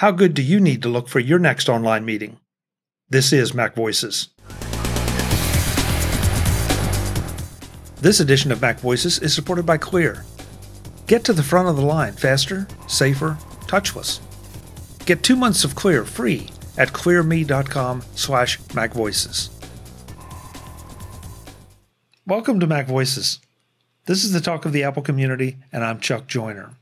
How good do you need to look for your next online meeting? This is Mac Voices. This edition of Mac Voices is supported by Clear. Get to the front of the line faster, safer, touchless. Get two months of Clear free at clearme.com slash macvoices. Welcome to Mac Voices. This is the talk of the Apple community, and I'm Chuck Joiner.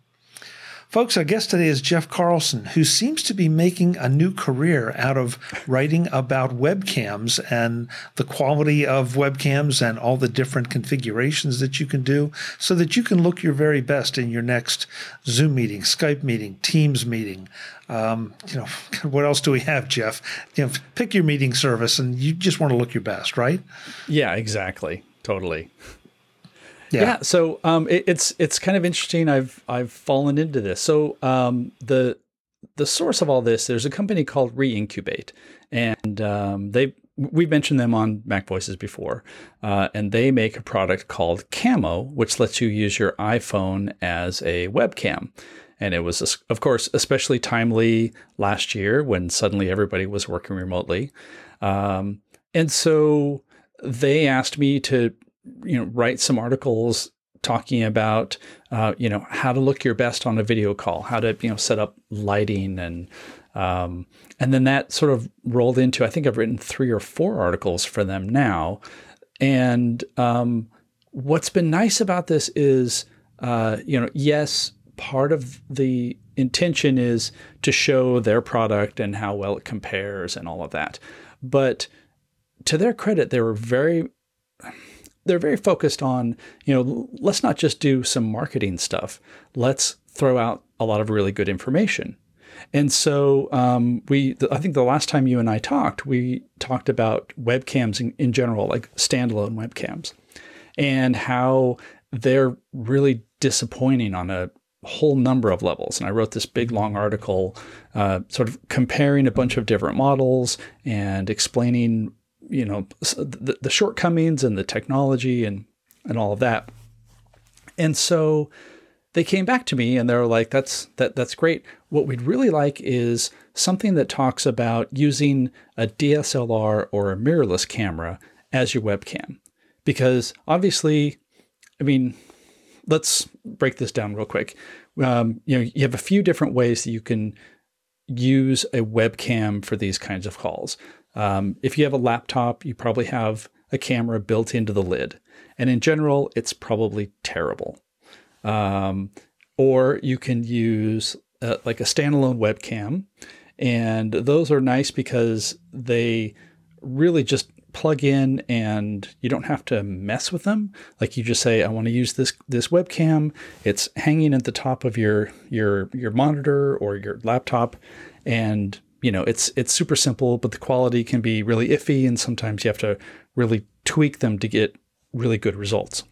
Folks, our guest today is Jeff Carlson, who seems to be making a new career out of writing about webcams and the quality of webcams and all the different configurations that you can do so that you can look your very best in your next Zoom meeting, Skype meeting, Teams meeting. Um, you know, what else do we have, Jeff? You know, pick your meeting service and you just want to look your best, right? Yeah, exactly. Totally. Yeah. yeah so um, it, it's it's kind of interesting. I've I've fallen into this. So um, the the source of all this, there's a company called Reincubate, and um, they we've mentioned them on Mac Voices before, uh, and they make a product called Camo, which lets you use your iPhone as a webcam. And it was, of course, especially timely last year when suddenly everybody was working remotely. Um, and so they asked me to you know write some articles talking about uh, you know how to look your best on a video call, how to you know set up lighting and um, and then that sort of rolled into I think I've written three or four articles for them now, and um, what's been nice about this is uh, you know yes part of the intention is to show their product and how well it compares and all of that, but to their credit, they were very they're very focused on, you know, let's not just do some marketing stuff. Let's throw out a lot of really good information. And so um, we, I think the last time you and I talked, we talked about webcams in, in general, like standalone webcams, and how they're really disappointing on a whole number of levels. And I wrote this big long article, uh, sort of comparing a bunch of different models and explaining you know the, the shortcomings and the technology and and all of that. And so they came back to me and they were like, "That's that that's great. What we'd really like is something that talks about using a DSLR or a mirrorless camera as your webcam, because obviously, I mean, let's break this down real quick. Um, you know, you have a few different ways that you can use a webcam for these kinds of calls. Um, if you have a laptop, you probably have a camera built into the lid. And in general, it's probably terrible. Um, or you can use uh, like a standalone webcam. And those are nice because they really just plug in and you don't have to mess with them. Like you just say, I want to use this this webcam. It's hanging at the top of your your your monitor or your laptop, and you know, it's it's super simple, but the quality can be really iffy, and sometimes you have to really tweak them to get really good results.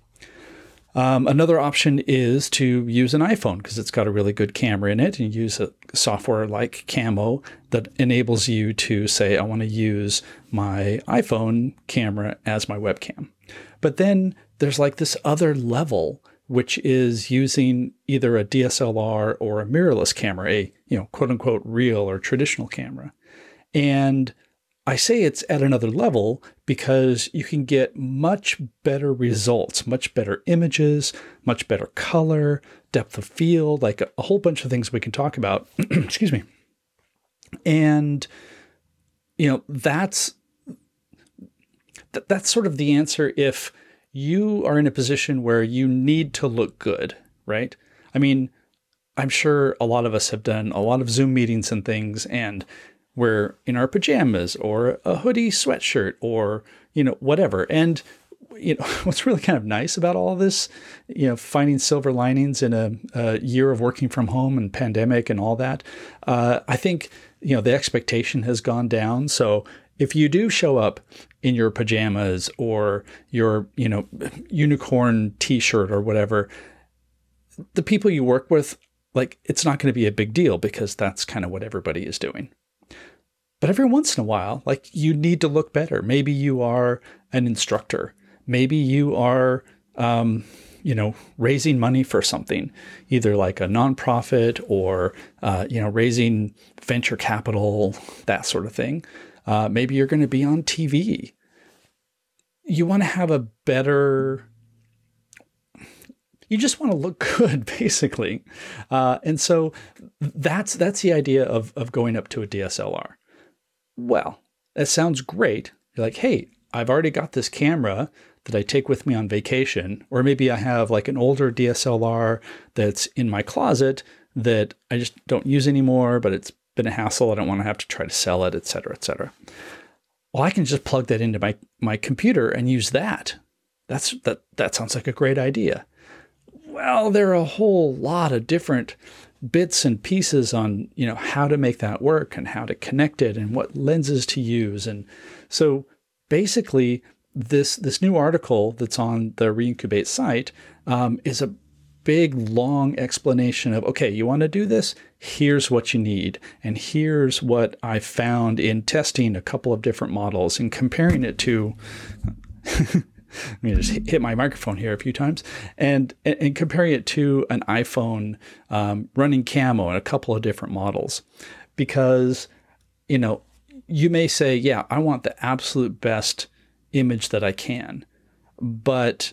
Um, another option is to use an iPhone because it's got a really good camera in it, and use a software like Camo that enables you to say, I want to use my iPhone camera as my webcam. But then there's like this other level which is using either a DSLR or a mirrorless camera, a you know quote unquote real or traditional camera. And I say it's at another level because you can get much better results, much better images, much better color, depth of field, like a, whole bunch of things we can talk about. Excuse me. And you know, that's that's sort of the answer if you are in a position where you need to look good, right? I mean, I'm sure a lot of us have done a lot of Zoom meetings and things, and we're in our pajamas or a hoodie sweatshirt or, you know, whatever. And, you know, what's really kind of nice about all this, you know, finding silver linings in a, a year of working from home and pandemic and all that, uh, I think, you know, the expectation has gone down. So if you do show up in your pajamas or your, you know, unicorn t-shirt or whatever, the people you work with, like it's not going to be a big deal because that's kind of what everybody is doing. But every once in a while, like you need to look better. Maybe you are an instructor. Maybe you are, um, you know, raising money for something, either like a nonprofit or, uh, you know, raising venture capital, that sort of thing. Uh, maybe you're going to be on TV. You want to have a better you just want to look good, basically. Uh, and so that's that's the idea of of going up to a DSLR. Well, that sounds great. You're like, hey, I've already got this camera that I take with me on vacation, or maybe I have like an older DSLR that's in my closet that I just don't use anymore, but it's been a hassle. I don't want to have to try to sell it, et cetera, et cetera. Well, I can just plug that into my my computer and use that. That's that that sounds like a great idea well, there are a whole lot of different bits and pieces on you know how to make that work and how to connect it and what lenses to use and so basically this this new article that's on the reincubate site um, is a big long explanation of okay you want to do this? Here's what you need. And here's what i found in testing a couple of different models and comparing it to Let me just hit my microphone here a few times, and and comparing it to an iPhone um, running camo and a couple of different models, because you know you may say, yeah, I want the absolute best image that I can, but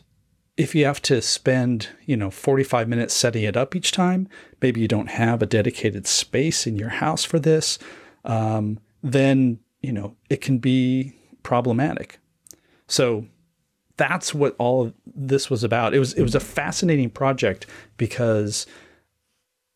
if you have to spend you know 45 minutes setting it up each time, maybe you don't have a dedicated space in your house for this, um, then you know it can be problematic. So that's what all this was about. It was it was a fascinating project because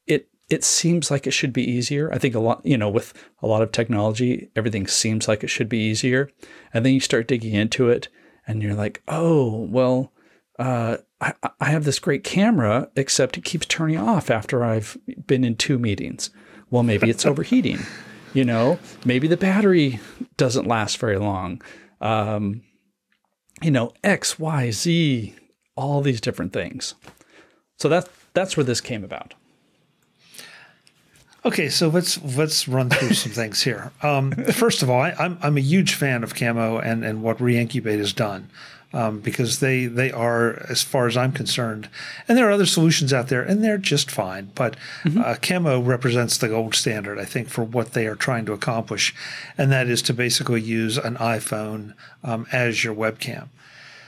it it seems like it should be easier. I think a lot, you know, with a lot of technology, everything seems like it should be easier. And then you start digging into it and you're like, "Oh, well, uh, I, I have this great camera, except it keeps turning off after I've been in two meetings. Well, maybe it's overheating. You know, maybe the battery doesn't last very long. Um, you know, X, Y, Z, all these different things. So that's that's where this came about. Okay, so let's let's run through some things here. Um, first of all, I, am I'm, I'm a huge fan of Camo and and what Reincubate has done. Um, because they they are, as far as I'm concerned, and there are other solutions out there, and they're just fine. But mm-hmm. uh, Camo represents the gold standard, I think, for what they are trying to accomplish, and that is to basically use an iPhone um, as your webcam.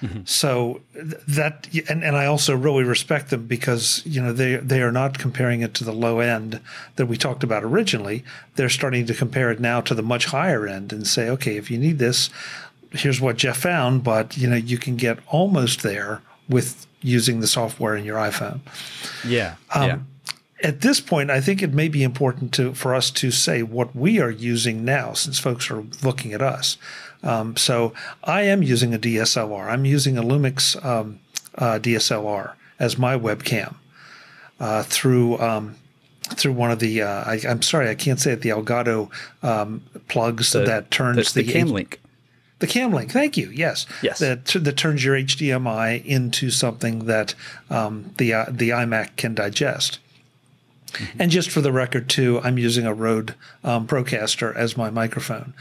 Mm-hmm. So that and, and I also really respect them because you know they they are not comparing it to the low end that we talked about originally. They're starting to compare it now to the much higher end and say, okay, if you need this, here's what Jeff found, but you know you can get almost there with using the software in your iPhone. Yeah. Um, yeah. At this point, I think it may be important to for us to say what we are using now, since folks are looking at us. Um, so I am using a DSLR. I'm using a Lumix um, uh, DSLR as my webcam uh, through um, through one of the. Uh, I, am sorry, I can't say it. The Elgato um, plugs the, that turns the, the, the cam link. The cam link, thank you. Yes, yes. That, that turns your HDMI into something that um, the uh, the iMac can digest. Mm-hmm. And just for the record, too, I'm using a Rode um, Procaster as my microphone.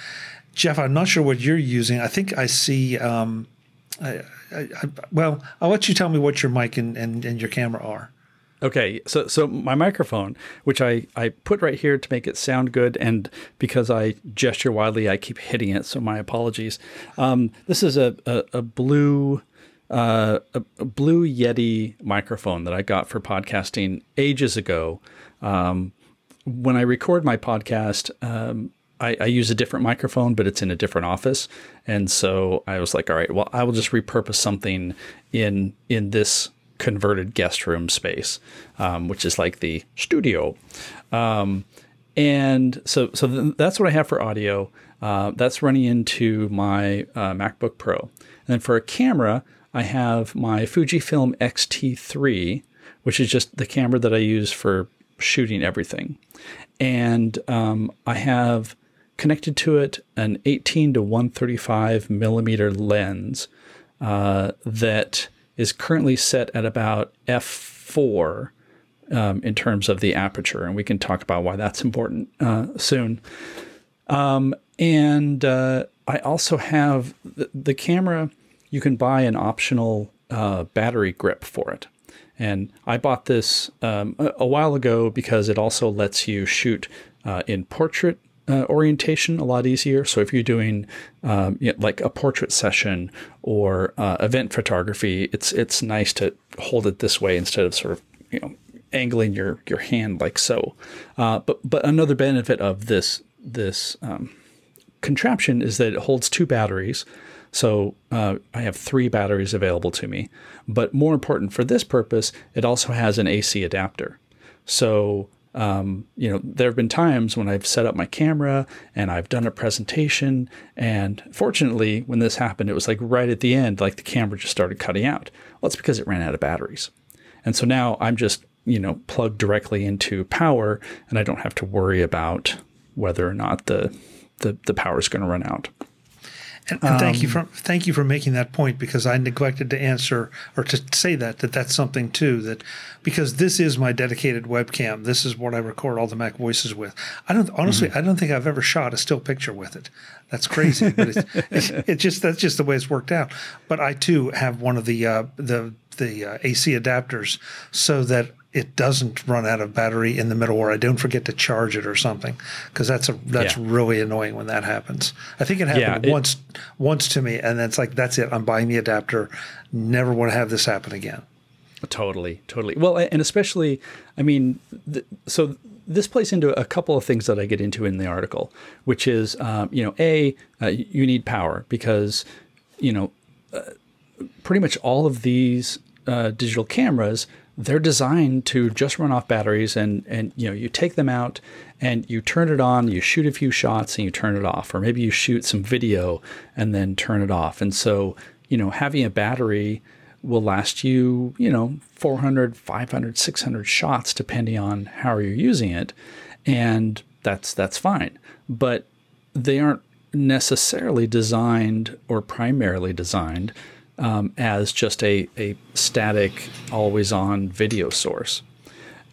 Jeff, I'm not sure what you're using. I think I see. Um, I, I, I, well, I'll let you tell me what your mic and, and, and your camera are. Okay, so so my microphone, which I, I put right here to make it sound good, and because I gesture wildly, I keep hitting it. So my apologies. Um, this is a a, a blue uh, a, a, blue Yeti microphone that I got for podcasting ages ago. Um, when I record my podcast, um, I, I, use a different microphone, but it's in a different office. And so I was like, all right, well, I will just repurpose something in in this converted guest room space, um, which is like the studio. Um, and so so th- that's what I have for audio. Uh, that's running into my uh, MacBook Pro. And then for a camera, I have my Fujifilm X-T3, which is just the camera that I use for shooting everything. And um, I have connected to it an 18 to 135 millimeter lens uh, that is currently set at about f4 um, in terms of the aperture, and we can talk about why that's important uh, soon. Um, and uh, I also have the, the, camera. You can buy an optional uh, battery grip for it, And I bought this um, a, a, while ago because it also lets you shoot uh, in portrait uh, orientation a lot easier. So if you're doing um, you know, like a portrait session or uh, event photography, it's it's nice to hold it this way instead of sort of you know angling your your hand like so. Uh, but but another benefit of this this um, contraption is that it holds two batteries. So uh, I have three batteries available to me. But more important for this purpose, it also has an AC adapter. So um, you know, there have been times when I've set up my camera and I've done a presentation, and fortunately, when this happened, it was like right at the end, like the camera just started cutting out. Well, it's because it ran out of batteries, and so now I'm just you know plugged directly into power, and I don't have to worry about whether or not the the, the power is going to run out. And, and thank um, you for thank you for making that point because I neglected to answer or to say that that that's something too that because this is my dedicated webcam. This is what I record all the Mac voices with. I don't honestly mm-hmm. I don't think I've ever shot a still picture with it. That's crazy, but it's, it's, it just that's just the way it's worked out. But I too have one of the uh, the the uh, AC adapters so that it doesn't run out of battery in the middle or I don't forget to charge it or something because that's a that's yeah. really annoying when that happens. I think it happened yeah, it, once once to me and it's like that's it I'm buying the adapter never want to have this happen again. Totally, totally. Well, and especially I mean th- so this plays into a couple of things that I get into in the article, which is um, you know a uh, you need power because you know uh, pretty much all of these uh, digital cameras they're designed to just run off batteries and and you know you take them out and you turn it on you shoot a few shots and you turn it off. Or maybe you shoot some video and then turn it off. And so you know having a battery will last you you know 400 500 600 shots depending on how you're using it. And that's that's fine. But they aren't necessarily designed or primarily designed um, as just a, a static, always on video source.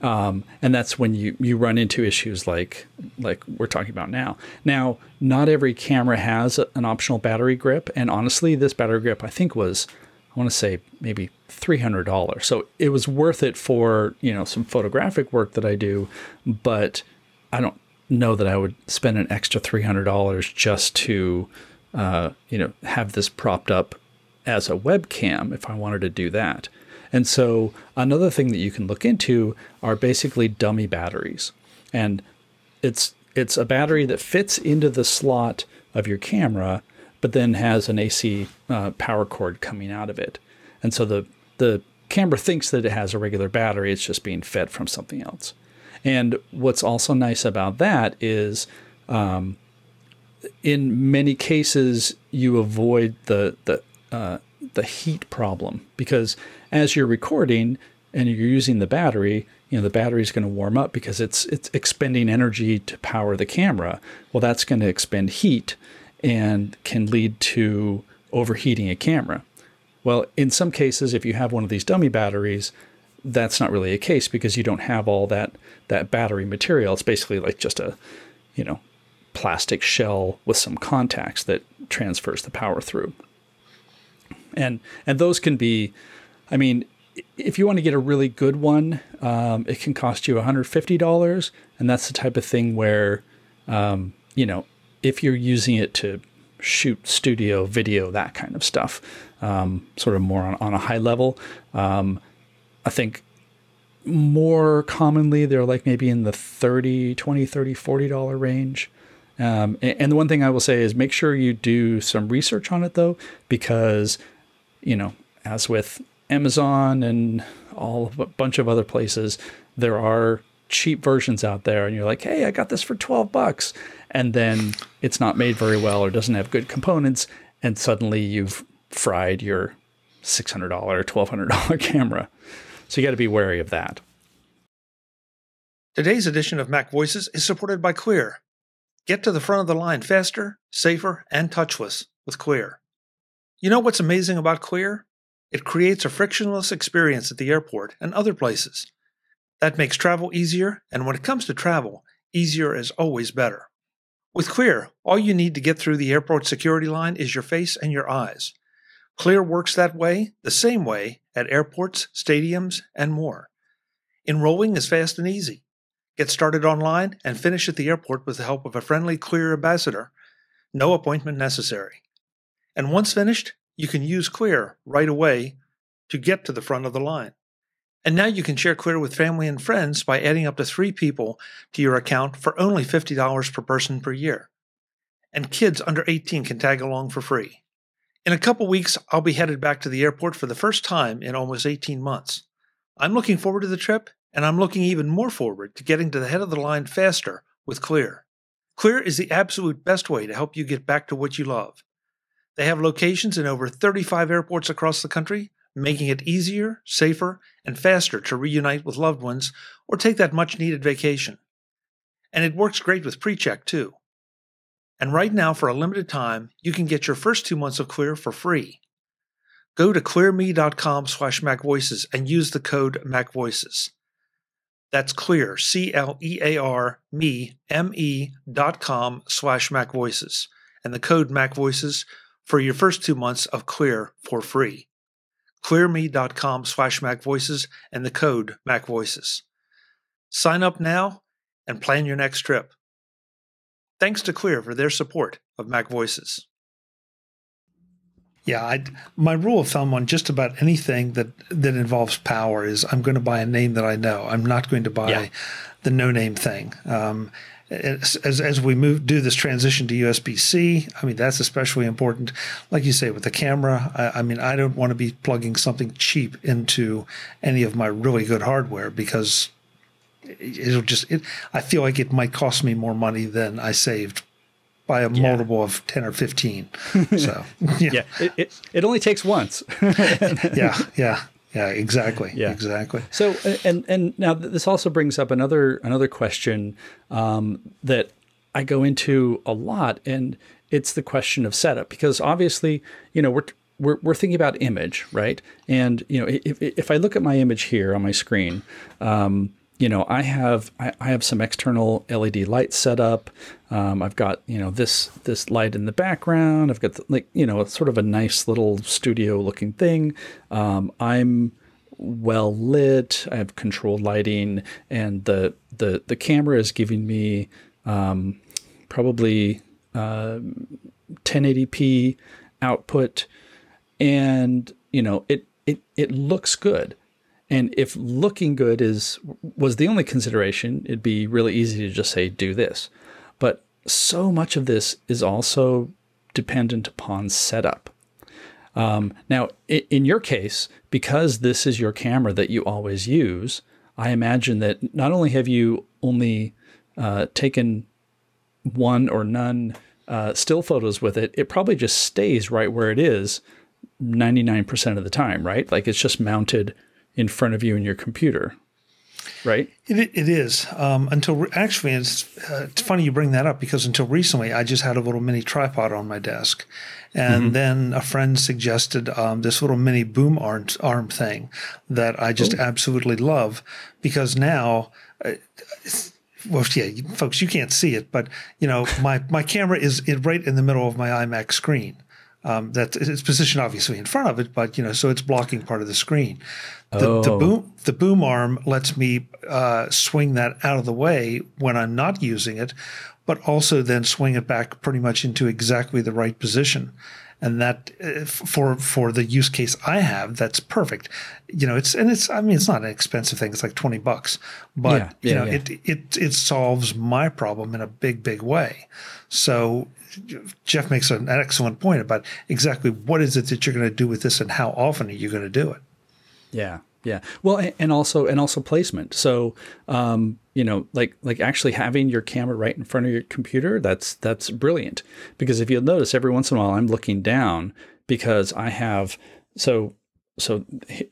Um, and that's when you, you run into issues like like we're talking about now. Now, not every camera has an optional battery grip, and honestly, this battery grip I think was I want to say maybe three hundred dollars. So it was worth it for you know some photographic work that I do, but I don't know that I would spend an extra three hundred dollars just to uh, you know have this propped up as a webcam if I wanted to do that. And so another thing that you can look into are basically dummy batteries. And it's it's a battery that fits into the slot of your camera, but then has an AC uh, power cord coming out of it. And so the the camera thinks that it has a regular battery, it's just being fed from something else. And what's also nice about that is um, in many cases you avoid the the uh, the heat problem because as you're recording and you're using the battery, you know the battery is going to warm up because it's it's expending energy to power the camera. Well, that's going to expend heat and can lead to overheating a camera. Well, in some cases, if you have one of these dummy batteries, that's not really a case because you don't have all that that battery material. It's basically like just a, you know, plastic shell with some contacts that transfers the power through and and those can be, I mean, if you want to get a really good one, um, it can cost you $150, and that's the type of thing where, um, you know, if you're using it to shoot studio video, that kind of stuff, um, sort of more on, on a high level, um, I think more commonly they're like maybe in the 30 20 30 40 dollar range. Um, and, and, the one thing i will say is make sure you do some research on it though because you know, as with Amazon and all a bunch of other places, there are cheap versions out there, and you're like, hey, I got this for 12 bucks. And then it's not made very well or doesn't have good components. And suddenly you've fried your $600, $1,200 camera. So you got to be wary of that. Today's edition of Mac Voices is supported by Clear. Get to the front of the line faster, safer, and touchless with Clear. You know what's amazing about Clear? It creates a frictionless experience at the airport and other places. That makes travel easier, and when it comes to travel, easier is always better. With Clear, all you need to get through the airport security line is your face and your eyes. Clear works that way, the same way, at airports, stadiums, and more. Enrolling is fast and easy. Get started online and finish at the airport with the help of a friendly Clear ambassador. No appointment necessary. And once finished, you can use Clear right away to get to the front of the line. And now you can share Clear with family and friends by adding up to three people to your account for only $50 per person per year. And kids under 18 can tag along for free. In a couple weeks, I'll be headed back to the airport for the first time in almost 18 months. I'm looking forward to the trip, and I'm looking even more forward to getting to the head of the line faster with Clear. Clear is the absolute best way to help you get back to what you love. They have locations in over 35 airports across the country, making it easier, safer, and faster to reunite with loved ones or take that much needed vacation. And it works great with PreCheck too. And right now, for a limited time, you can get your first two months of Clear for free. Go to clearme.com slash macvoices and use the code macvoices. That's clear, C-L-E-A-R, me, M-E dot com slash macvoices. And the code macvoices for your first two months of Clear for free clearme.com slash macvoices and the code macvoices. Sign up now and plan your next trip. Thanks to Clear for their support of Mac Voices. Yeah, I, my rule of thumb on just about anything that, that involves power is I'm going to buy a name that I know. I'm not going to buy yeah. the no name thing. Um, as, as we move do this transition to USB C, I mean that's especially important. Like you say with the camera, I, I, mean I don't want to be plugging something cheap into any of my really good hardware because it'll just it. I feel like it might cost me more money than I saved by a yeah. multiple of ten or fifteen. So yeah, yeah it, it, it only takes once. yeah, yeah. Yeah, exactly. Yeah, exactly. So, and and now this also brings up another another question um, that I go into a lot, and it's the question of setup because obviously, you know, we're we're, we're thinking about image, right? And you know, if, if I look at my image here on my screen, um, you know, I have I, I, have some external LED lights set up. Um, I've got you know this this light in the background. I've got the, like you know sort of a nice little studio looking thing. Um, I'm well lit. I have controlled lighting, and the the the camera is giving me um, probably uh, 1080p output, and you know it it it looks good. And if looking good is was the only consideration, it'd be really easy to just say do this. So much of this is also dependent upon setup. Um, now, in your case, because this is your camera that you always use, I imagine that not only have you only uh, taken one or none uh, still photos with it, it probably just stays right where it is 99% of the time, right? Like it's just mounted in front of you in your computer, right? It, it is. Um, until actually, it's, uh, it's funny you bring that up because until recently, I just had a little mini tripod on my desk. And mm-hmm. then a friend suggested um, this little mini boom arm, arm thing that I just oh. absolutely love because now. Uh, well, yeah, folks, you can't see it, but you know, my my camera is right in the middle of my iMac screen. Um, that it's positioned obviously in front of it, but you know, so it's blocking part of the screen. The, oh. the boom the boom arm lets me uh, swing that out of the way when I'm not using it, but also then swing it back pretty much into exactly the right position. And that uh, for for the use case I have, that's perfect. You know, it's and it's I mean it's not an expensive thing. It's like twenty bucks, but yeah, yeah, you know yeah. it it it solves my problem in a big big way. So Jeff makes an excellent point about exactly what is it that you're going to do with this and how often are you going to do it. Yeah, yeah. Well, and also and also placement. So, um, you know, like like actually having your camera right in front of your computer, that's that's brilliant. Because if you'll notice, every once in a while, I'm looking down because I have so so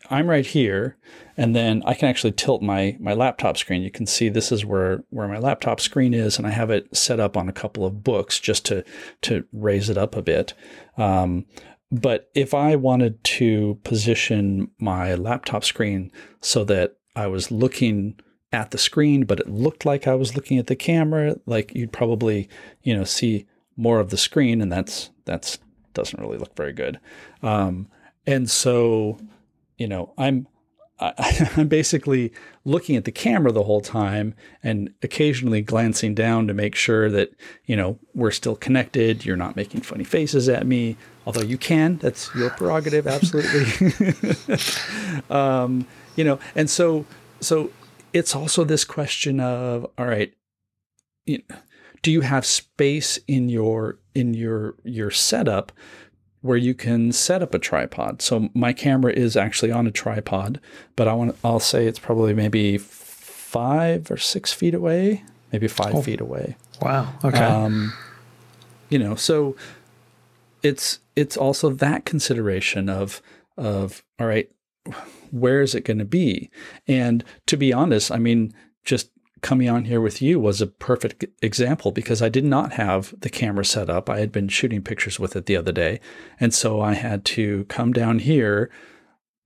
I'm right here, and then I can actually tilt my my laptop screen. You can see this is where where my laptop screen is, and I have it set up on a couple of books just to to raise it up a bit. Um, but if I wanted to position my laptop screen so that I was looking at the screen, but it looked like I was looking at the camera, like you'd probably you know see more of the screen, and that's that's doesn't really look very good. Um, and so, you know, I'm I, I'm basically looking at the camera the whole time and occasionally glancing down to make sure that, you know, we're still connected. You're not making funny faces at me, although you can. That's your prerogative, absolutely. um, you know, and so, so it's also this question of, all right, you know, do you have space in your in your your setup where you can set up a tripod. So my camera is actually on a tripod, but I want I'll say it's probably maybe five or six feet away, maybe five oh, feet away. Wow. Okay. Um, you know, so it's it's also that consideration of of all right, where is it going to be? And to be honest, I mean, just coming on here with you was a perfect example because I did not have the camera set up. I had been shooting pictures with it the other day. And so I had to come down here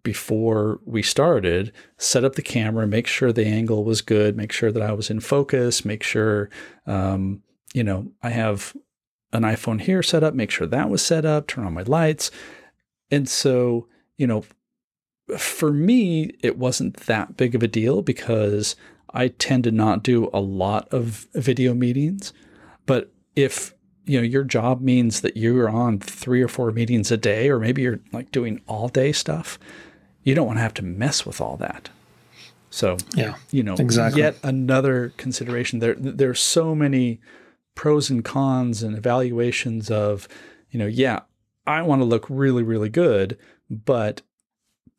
before we started, set up the camera, make sure the angle was good, make sure that I was in focus, make sure, um, you know, I have an iPhone here set up, make sure that was set up, turn on my lights. And so, you know, for me, it wasn't that big of a deal because I tend to not do a lot of video meetings, but if you know your job means that you're on three or four meetings a day or maybe you're like doing all day stuff, you don't want to have to mess with all that. So, yeah, you know, exactly. yet another consideration there there's so many pros and cons and evaluations of, you know, yeah, I want to look really really good, but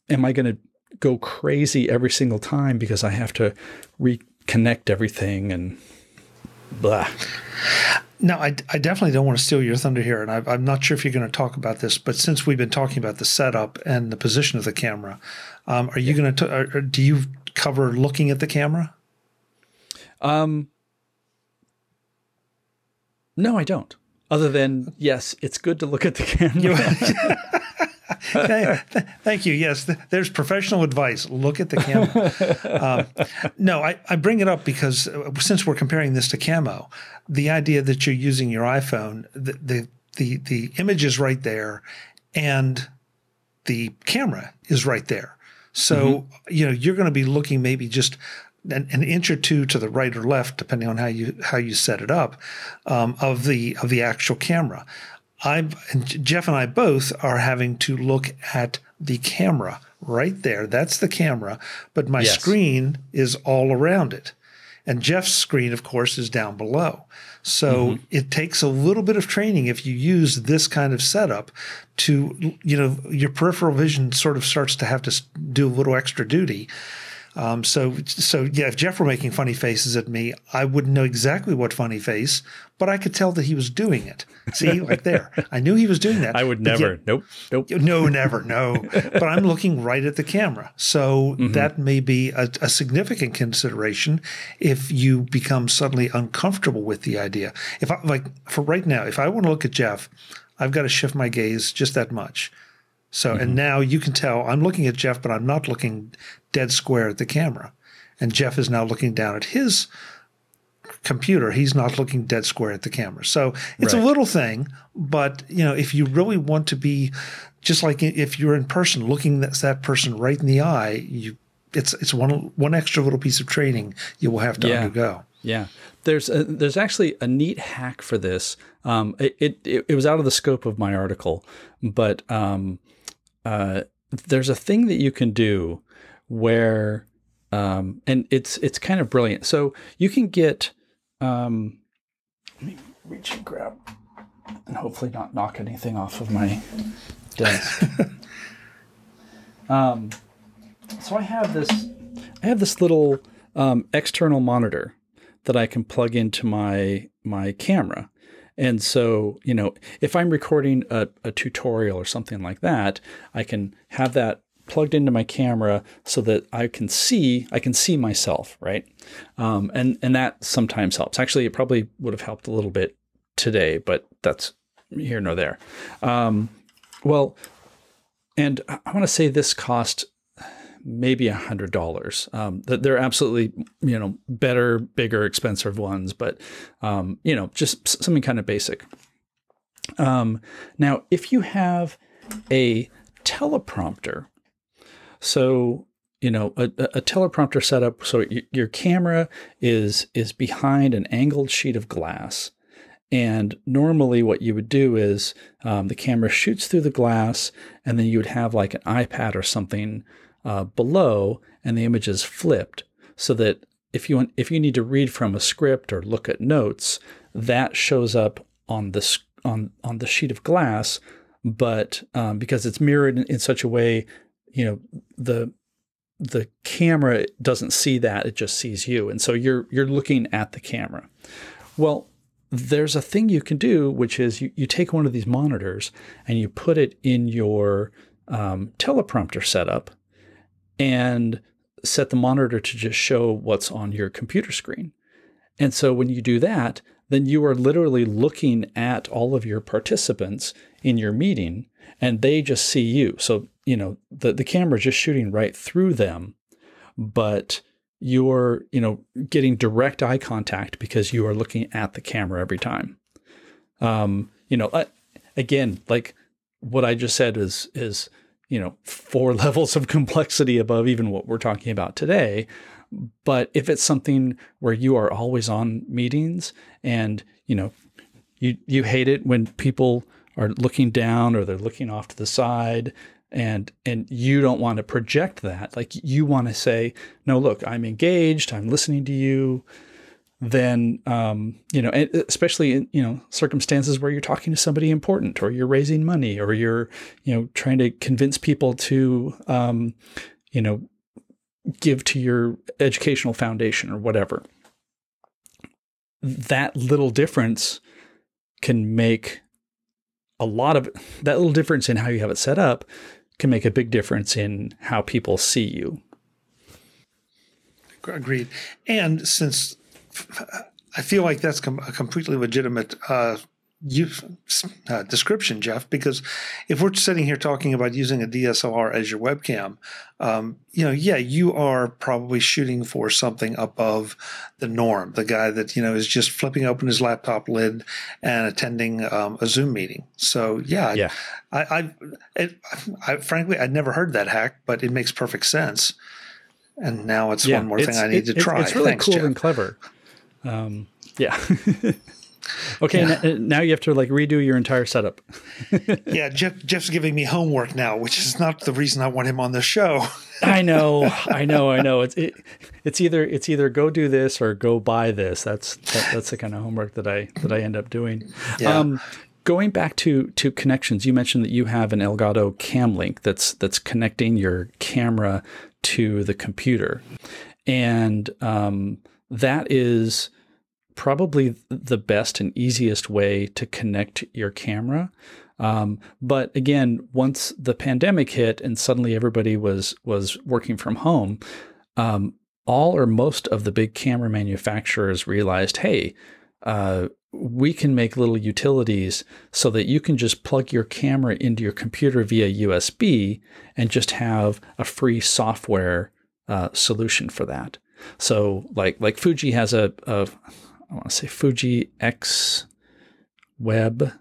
am I going to go crazy every single time because I have to reconnect everything and blah. No, I, I definitely don't want to steal your thunder here, and I, am not sure if you're going to talk about this. But since we've been talking about the setup and the position of the camera, um, are you going to? Do you cover looking at the camera? Um, no, I don't. Other than yes, it's good to look at the camera. Thank you. Yes, there's professional advice. Look at the camera. um, no, I, I bring it up because uh, since we're comparing this to camo, the idea that you're using your iPhone, the the the, the image is right there, and the camera is right there. So mm-hmm. you know you're going to be looking maybe just an, an, inch or two to the right or left, depending on how you how you set it up, um, of the of the actual camera. I Jeff and I both are having to look at the camera right there. That's the camera, but my yes. screen is all around it. And Jeff's screen, of course, is down below. So mm-hmm. it takes a little bit of training if you use this kind of setup to, you know, your peripheral vision sort of starts to have to do a little extra duty. Um, so, so yeah, if Jeff were making funny faces at me, I wouldn't know exactly what funny face, but I could tell that he was doing it. See, like there, I knew he was doing that. I would never. Yet, nope. Nope. No, never. No. but I'm looking right at the camera, so mm-hmm. that may be a, a significant consideration if you become suddenly uncomfortable with the idea. If I like for right now, if I want to look at Jeff, I've got to shift my gaze just that much. So, mm-hmm. and now you can tell I'm looking at Jeff, but I'm not looking dead square at the camera. And Jeff is now looking down at his computer. He's not looking dead square at the camera. So it's right. a little thing, but you know, if you really want to be just like if you're in person, looking at that person right in the eye, you it's it's one one extra little piece of training you will have to yeah. undergo. Yeah, there's a, there's actually a neat hack for this. Um, it, it it was out of the scope of my article, but um, uh, there's a thing that you can do where, um, and it's it's kind of brilliant. So you can get, um, let me reach and grab, and hopefully not knock anything off of my desk. um, so I have this, I have this little um, external monitor that I can plug into my my camera. And so, you know, if I'm recording a, a tutorial or something like that, I can have that plugged into my camera so that I can see I can see myself, right? Um, and and that sometimes helps. Actually, it probably would have helped a little bit today, but that's here nor there. Um, well, and I want to say this cost maybe a hundred dollars. Um, they're absolutely you know better, bigger, expensive ones, but um, you know just something kind of basic. Um, now, if you have a teleprompter, so you know a, a teleprompter setup, so y- your camera is is behind an angled sheet of glass, and normally, what you would do is um, the camera shoots through the glass, and then you would have like an iPad or something uh, below, and the image is flipped so that if you if you need to read from a script or look at notes, that shows up on the on on the sheet of glass. But um, because it's mirrored in, in such a way, you know the the camera doesn't see that; it just sees you, and so you're you're looking at the camera. Well, there's a thing you can do, which is you, you take one of these monitors and you put it in your um, teleprompter setup and set the monitor to just show what's on your computer screen. And so when you do that, then you are literally looking at all of your participants in your meeting and they just see you. So, you know, the, the camera is just shooting right through them, but you're, you know, getting direct eye contact because you are looking at the camera every time. Um, you know, again, like what I just said is is you know four levels of complexity above even what we're talking about today. But if it's something where you are always on meetings and you know you you hate it when people are looking down or they're looking off to the side and and you don't want to project that like you want to say no look i'm engaged i'm listening to you then um, you know especially in you know circumstances where you're talking to somebody important or you're raising money or you're you know trying to convince people to um, you know give to your educational foundation or whatever that little difference can make a lot of that little difference in how you have it set up can make a big difference in how people see you. Agreed. And since I feel like that's com- a completely legitimate uh, use, uh, description, Jeff, because if we're sitting here talking about using a DSLR as your webcam, um, you know, yeah, you are probably shooting for something above the norm. The guy that, you know, is just flipping open his laptop lid and attending um, a Zoom meeting. So, yeah, yeah. I, I, it, I, frankly, I'd never heard that hack, but it makes perfect sense. And now it's yeah, one more thing I need it, to try. It's really Thanks, cool Jeff. and clever. Um, yeah. Okay, yeah. n- now you have to like redo your entire setup. yeah, Jeff, Jeff's giving me homework now, which is not the reason I want him on the show. I know, I know, I know. It's it, it's either it's either go do this or go buy this. That's that, that's the kind of homework that I that I end up doing. Yeah. Um, going back to to connections, you mentioned that you have an Elgato Cam Link that's that's connecting your camera to the computer, and um, that is probably the best and easiest way to connect your camera. Um, but again, once the pandemic hit and suddenly everybody was was working from home, um, all or most of the big camera manufacturers realized, hey, uh, we can make little utilities so that you can just plug your camera into your computer via USB and just have a free software uh, solution for that. So, like like Fuji has a, a I want to say Fuji X Web.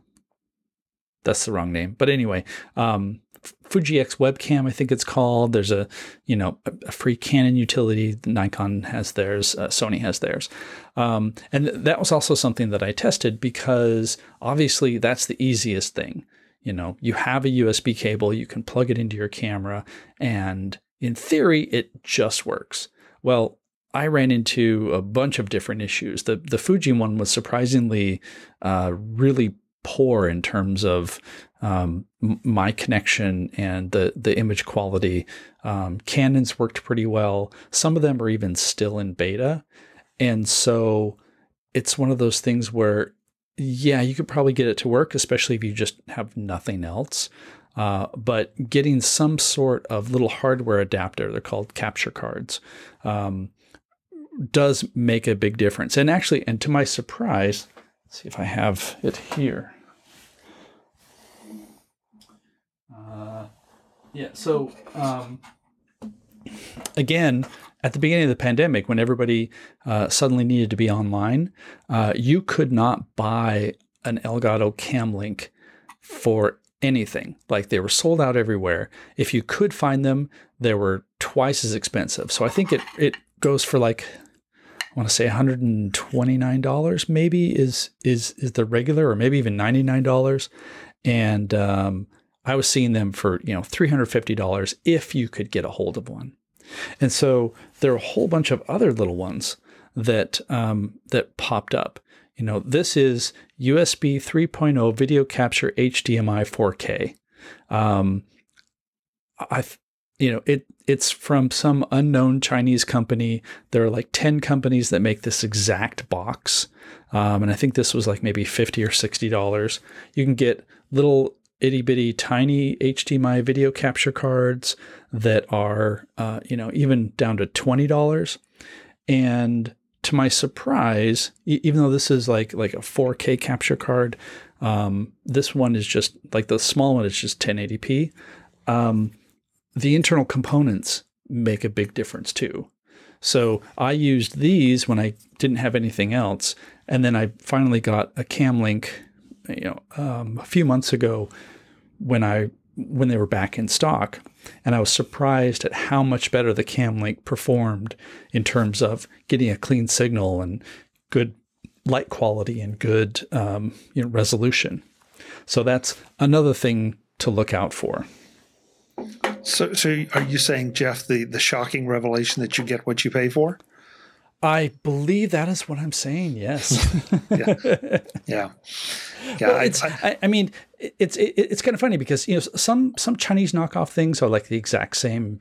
That's the wrong name, but anyway, um, Fuji X webcam, I think it's called. There's a, you know, a, free Canon utility. Nikon has theirs. Uh, Sony has theirs. Um, and th- that was also something that I tested because obviously that's the easiest thing. You know, you have a USB cable, you can plug it into your camera, and in theory, it just works. Well, I ran into a bunch of different issues. The the Fuji one was surprisingly uh, really poor in terms of um, my connection and the the image quality. Um, Canon's worked pretty well. Some of them are even still in beta, and so it's one of those things where yeah, you could probably get it to work, especially if you just have nothing else. Uh, but getting some sort of little hardware adapter, they're called capture cards, um, does make a big difference. And actually, and to my surprise, see if I have it here. Uh, yeah, so um, again, at the beginning of the pandemic, when everybody uh, suddenly needed to be online, uh, you could not buy an Elgato Cam Link for anything. Like they were sold out everywhere. If you could find them, they were twice as expensive. So I think it it goes for like I want to say $129 maybe is is is the regular or maybe even $99 and um, I was seeing them for, you know, $350 if you could get a hold of one. And so there are a whole bunch of other little ones that um, that popped up. You know, this is USB 3.0 video capture HDMI 4K. Um, I, you know, it it's from some unknown Chinese company. There are like ten companies that make this exact box, um, and I think this was like maybe fifty or sixty dollars. You can get little itty bitty tiny HDMI video capture cards that are, uh, you know, even down to twenty dollars, and to my surprise, even though this is like like a 4K capture card, um, this one is just like the small one is just 1080p. Um, the internal components make a big difference too. So I used these when I didn't have anything else, and then I finally got a Cam Link, you know, um, a few months ago when I when they were back in stock, and I was surprised at how much better the Cam Link performed in terms of getting a clean signal and good light quality and good um, you know, resolution. So that's another thing to look out for. So, so are you saying, Jeff, the the shocking revelation that you get what you pay for? I believe that is what I'm saying. Yes. yeah. Yeah. Yeah. Well, I, I, I, mean, it's it, it's kind of funny because you know some some Chinese knockoff things are like the exact same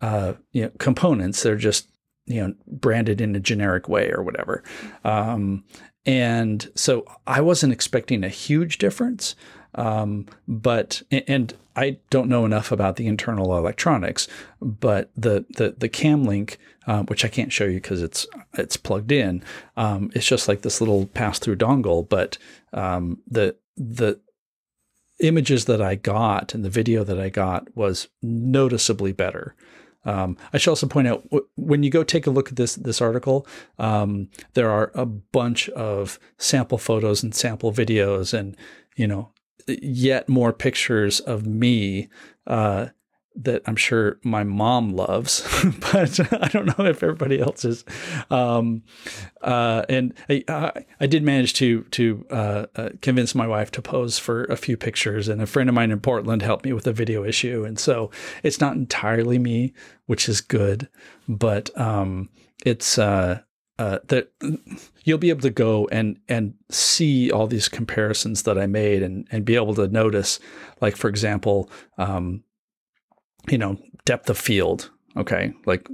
uh, you know components. They're just you know branded in a generic way or whatever. Um, and so I wasn't expecting a huge difference. Um, but and I don't know enough about the internal electronics, but the the the Cam Link, um, which I can't show you because it's it's plugged in, um, it's just like this little pass through dongle. But um, the the images that I got and the video that I got was noticeably better. Um, I should also point out when you go take a look at this this article, um, there are a bunch of sample photos and sample videos, and you know yet more pictures of me uh, that I'm sure my mom loves, but I don't know if everybody else is. Um, uh, and I, I, I, did manage to to uh, uh, convince my wife to pose for a few pictures, and a friend of mine in Portland helped me with a video issue, and so it's not entirely me, which is good, but um, it's uh, uh, that you'll be able to go and and see all these comparisons that I made and and be able to notice, like for example, um, you know, depth of field. Okay, like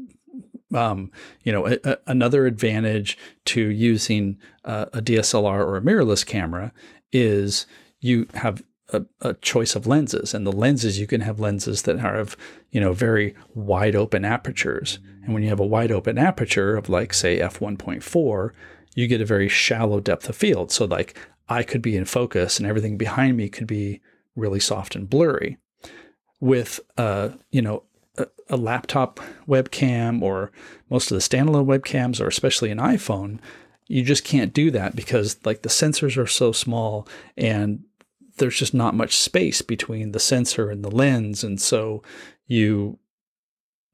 um, you know, a, a, another advantage to using uh, a DSLR or a mirrorless camera is you have a, a, choice of lenses, and the lenses you can have lenses that have you know very wide open apertures, and when you have a wide open aperture of like say f1.4, you get a very shallow depth of field. So like I could be in focus and everything behind me could be really soft and blurry. With uh, you know, a, a laptop webcam or most of the standalone webcams or especially an iPhone, you just can't do that because like the sensors are so small and there's just not much space between the sensor and the lens and so you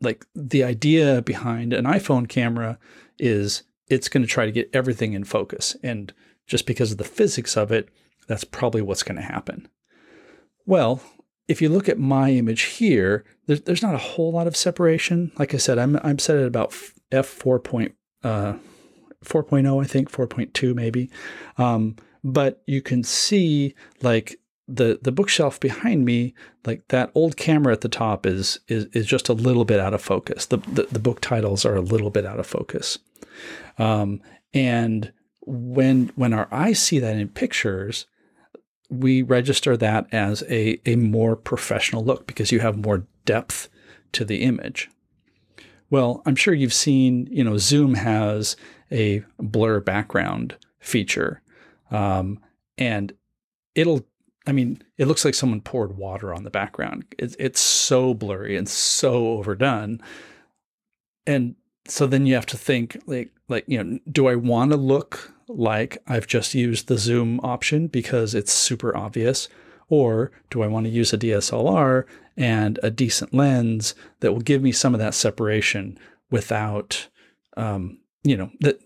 like the idea behind an iPhone camera is it's going to try to get everything in focus. And just because of the physics of it, that's probably what's going to happen. Well, if you look at my image here, there's, there's not a whole lot of separation. Like I said, I'm, I'm set at about f4. Uh, 4.0, I think, 4.2 maybe. Um, but you can see like the the bookshelf behind me, like that old camera at the top is is is just a little bit out of focus. The the, the book titles are a little bit out of focus, um, and when when our eyes see that in pictures, we register that as a a more professional look because you have more depth to the image. Well, I'm sure you've seen, you know, Zoom has a blur background feature, um, and it'll I mean, it looks like someone poured water on the background. It's, it's so blurry and so overdone. And so then you have to think like like you know, do I want to look like I've just used the zoom option because it's super obvious Or do I want to use a DSLR and a decent lens that will give me some of that separation without, um, you know, that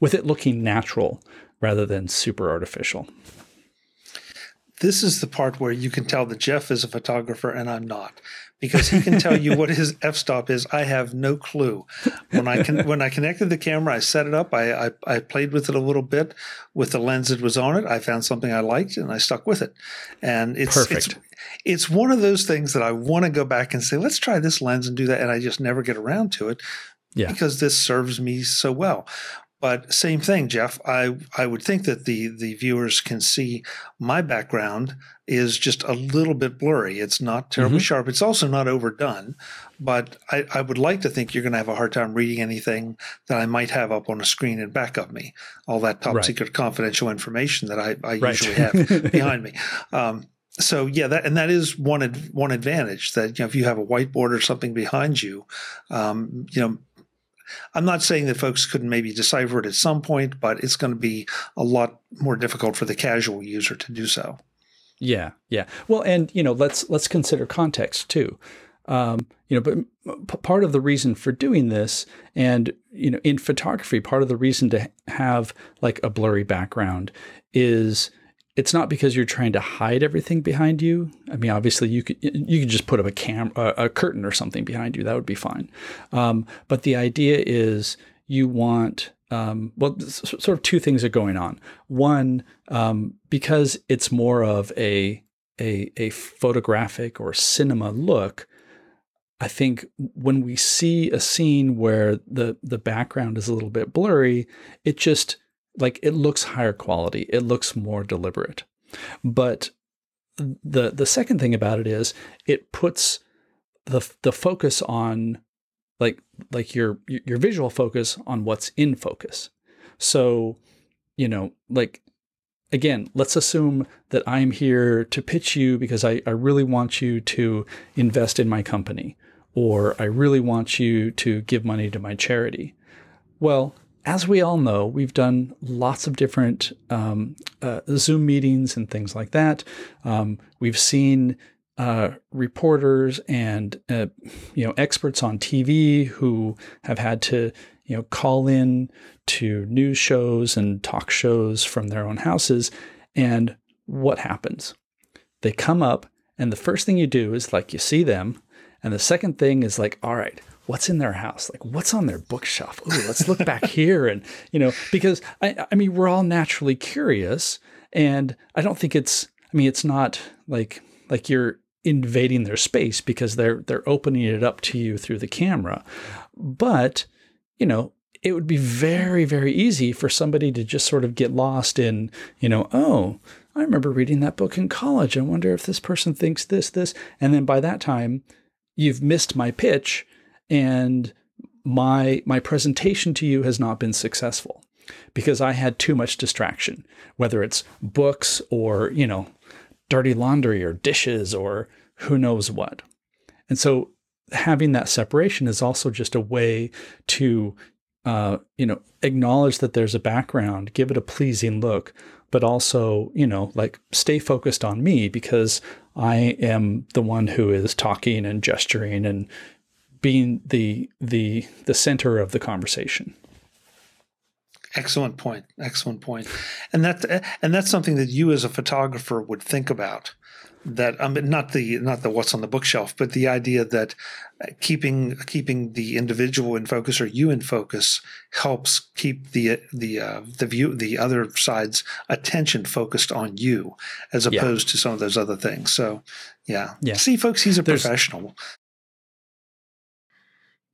with it looking natural rather than super artificial? This is the part where you can tell that Jeff is a photographer and I'm not because he can tell you what his f-stop is. I have no clue. When I can, when I connected the camera, I set it up. I, I, I played with it a little bit with the lens that was on it. I found something I liked and I stuck with it. And it's Perfect. it's it's one of those things that I want to go back and say, let's try this lens and do that, and I just never get around to it. Yeah. Because this serves me so well. But same thing, Jeff. I I would think that the the viewers can see my background is just a little bit blurry. It's not terribly mm-hmm. sharp. It's also not overdone. But I, I would like to think you're going to have a hard time reading anything that I might have up on a screen in back of me. All that top right. secret confidential information that I, I right. usually have behind me. Um, so yeah, that and that is one ad, one advantage that you know if you have a whiteboard or something behind you, um, you know I'm not saying that folks couldn't maybe decipher it at some point, but it's going to be a lot more difficult for the casual user to do so. Yeah, yeah. Well, and you know, let's let's consider context too. Um, you know, but p- part of the reason for doing this, and you know, in photography, part of the reason to have like a blurry background is it's not because you're trying to hide everything behind you. I mean, obviously you could you could just put up a cam a, a curtain or something behind you. That would be fine. Um, but the idea is you want um, well, sort of two things are going on. One, um, because it's more of a, a a photographic or cinema look. I think when we see a scene where the the background is a little bit blurry, it just like it looks higher quality it looks more deliberate. But the the second thing about it is it puts the the focus on like like your your visual focus on what's in focus. So you know like again let's assume that i'm here to pitch you because i, I really want you to invest in my company or i really want you to give money to my charity. Well as we all know, we've done lots of different um, uh, Zoom meetings and things like that. Um, we've seen uh, reporters and uh, you know experts on TV who have had to you know call in to news shows and talk shows from their own houses. And what happens? They come up, and the first thing you do is like you see them, and the second thing is like, all right, what's in their house? Like what's on their bookshelf? Ooh, let's look back here. And, you know, because I, I mean, we're all naturally curious. And I don't think it's, I mean, it's not like, like you're invading their space because they're, they're opening it up to you through the camera. But, you know, it would be very, very easy for somebody to just sort of get lost in, you know, oh, I remember reading that book in college. I wonder if this person thinks this, this. And then by that time, you've missed my pitch and my my presentation to you has not been successful because I had too much distraction, whether it's books or, you know, dirty laundry or dishes or who knows what. And so having that separation is also just a way to uh, you know, acknowledge that there's a background, give it a pleasing look, but also, you know, like stay focused on me because I am the one who is talking and gesturing and being the the the center of the conversation. Excellent point. Excellent point. And that and that's something that you as a photographer would think about. That um, not the not the what's on the bookshelf, but the idea that keeping keeping the individual in focus or you in focus helps keep the the uh, the view the other side's attention focused on you as opposed yeah. to some of those other things. So, yeah, yeah. See, folks, he's a There's, professional.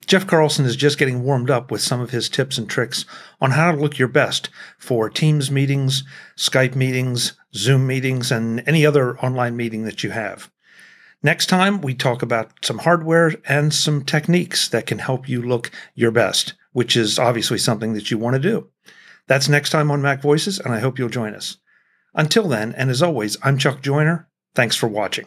Jeff Carlson is just getting warmed up with some of his tips and tricks on how to look your best for Teams meetings, Skype meetings, Zoom meetings, and any other online meeting that you have. Next time, we talk about some hardware and some techniques that can help you look your best, which is obviously something that you want to do. That's next time on MacVoices, and I hope you'll join us. Until then, and as always, I'm Chuck Joiner. Thanks for watching.